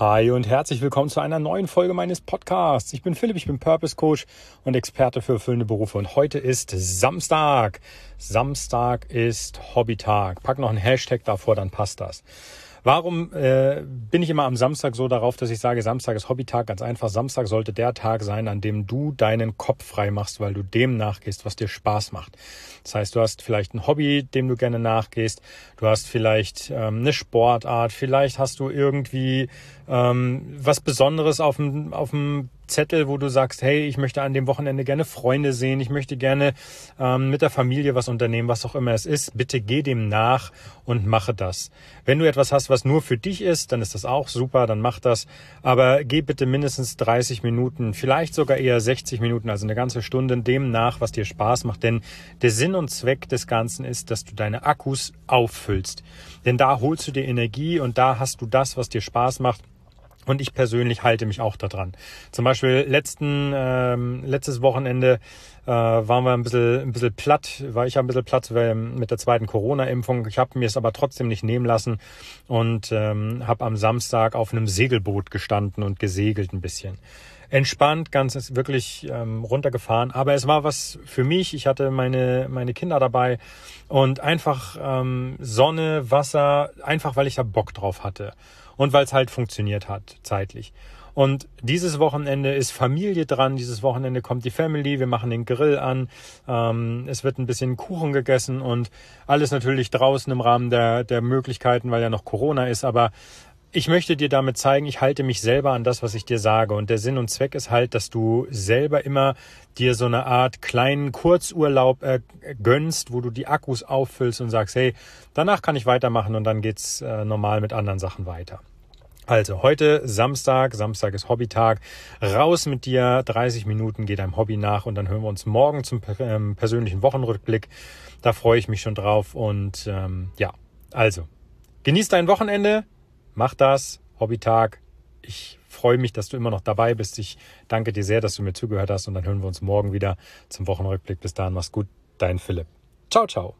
Hi und herzlich willkommen zu einer neuen Folge meines Podcasts. Ich bin Philipp, ich bin Purpose Coach und Experte für erfüllende Berufe und heute ist Samstag. Samstag ist Hobbytag. Pack noch einen Hashtag davor, dann passt das. Warum äh, bin ich immer am Samstag so darauf, dass ich sage, Samstag ist Hobbytag? Ganz einfach, Samstag sollte der Tag sein, an dem du deinen Kopf frei machst, weil du dem nachgehst, was dir Spaß macht. Das heißt, du hast vielleicht ein Hobby, dem du gerne nachgehst, du hast vielleicht ähm, eine Sportart, vielleicht hast du irgendwie ähm, was Besonderes auf dem, auf dem Zettel, wo du sagst, hey, ich möchte an dem Wochenende gerne Freunde sehen, ich möchte gerne ähm, mit der Familie was unternehmen, was auch immer es ist, bitte geh dem nach und mache das. Wenn du etwas hast, was nur für dich ist, dann ist das auch super, dann mach das. Aber geh bitte mindestens 30 Minuten, vielleicht sogar eher 60 Minuten, also eine ganze Stunde dem nach, was dir Spaß macht. Denn der Sinn und Zweck des Ganzen ist, dass du deine Akkus auffüllst. Denn da holst du dir Energie und da hast du das, was dir Spaß macht und ich persönlich halte mich auch daran. Zum Beispiel letzten, ähm, letztes Wochenende äh, waren wir ein bisschen, ein bisschen platt, war ich ein bisschen platt mit der zweiten Corona-Impfung. Ich habe mir es aber trotzdem nicht nehmen lassen und ähm, habe am Samstag auf einem Segelboot gestanden und gesegelt ein bisschen entspannt, ganz wirklich ähm, runtergefahren. Aber es war was für mich. Ich hatte meine, meine Kinder dabei und einfach ähm, Sonne, Wasser, einfach weil ich da Bock drauf hatte und weil es halt funktioniert hat zeitlich. Und dieses Wochenende ist Familie dran. Dieses Wochenende kommt die Family. Wir machen den Grill an. Ähm, es wird ein bisschen Kuchen gegessen und alles natürlich draußen im Rahmen der, der Möglichkeiten, weil ja noch Corona ist. Aber ich möchte dir damit zeigen, ich halte mich selber an das, was ich dir sage. Und der Sinn und Zweck ist halt, dass du selber immer dir so eine Art kleinen Kurzurlaub äh, gönnst, wo du die Akkus auffüllst und sagst, hey, danach kann ich weitermachen und dann geht's äh, normal mit anderen Sachen weiter. Also heute Samstag, Samstag ist Hobbytag. Raus mit dir, 30 Minuten, geh deinem Hobby nach und dann hören wir uns morgen zum ähm, persönlichen Wochenrückblick. Da freue ich mich schon drauf und ähm, ja, also genieß dein Wochenende, mach das, Hobbytag. Ich freue mich, dass du immer noch dabei bist. Ich danke dir sehr, dass du mir zugehört hast und dann hören wir uns morgen wieder zum Wochenrückblick. Bis dahin, mach's gut, dein Philipp. Ciao, ciao.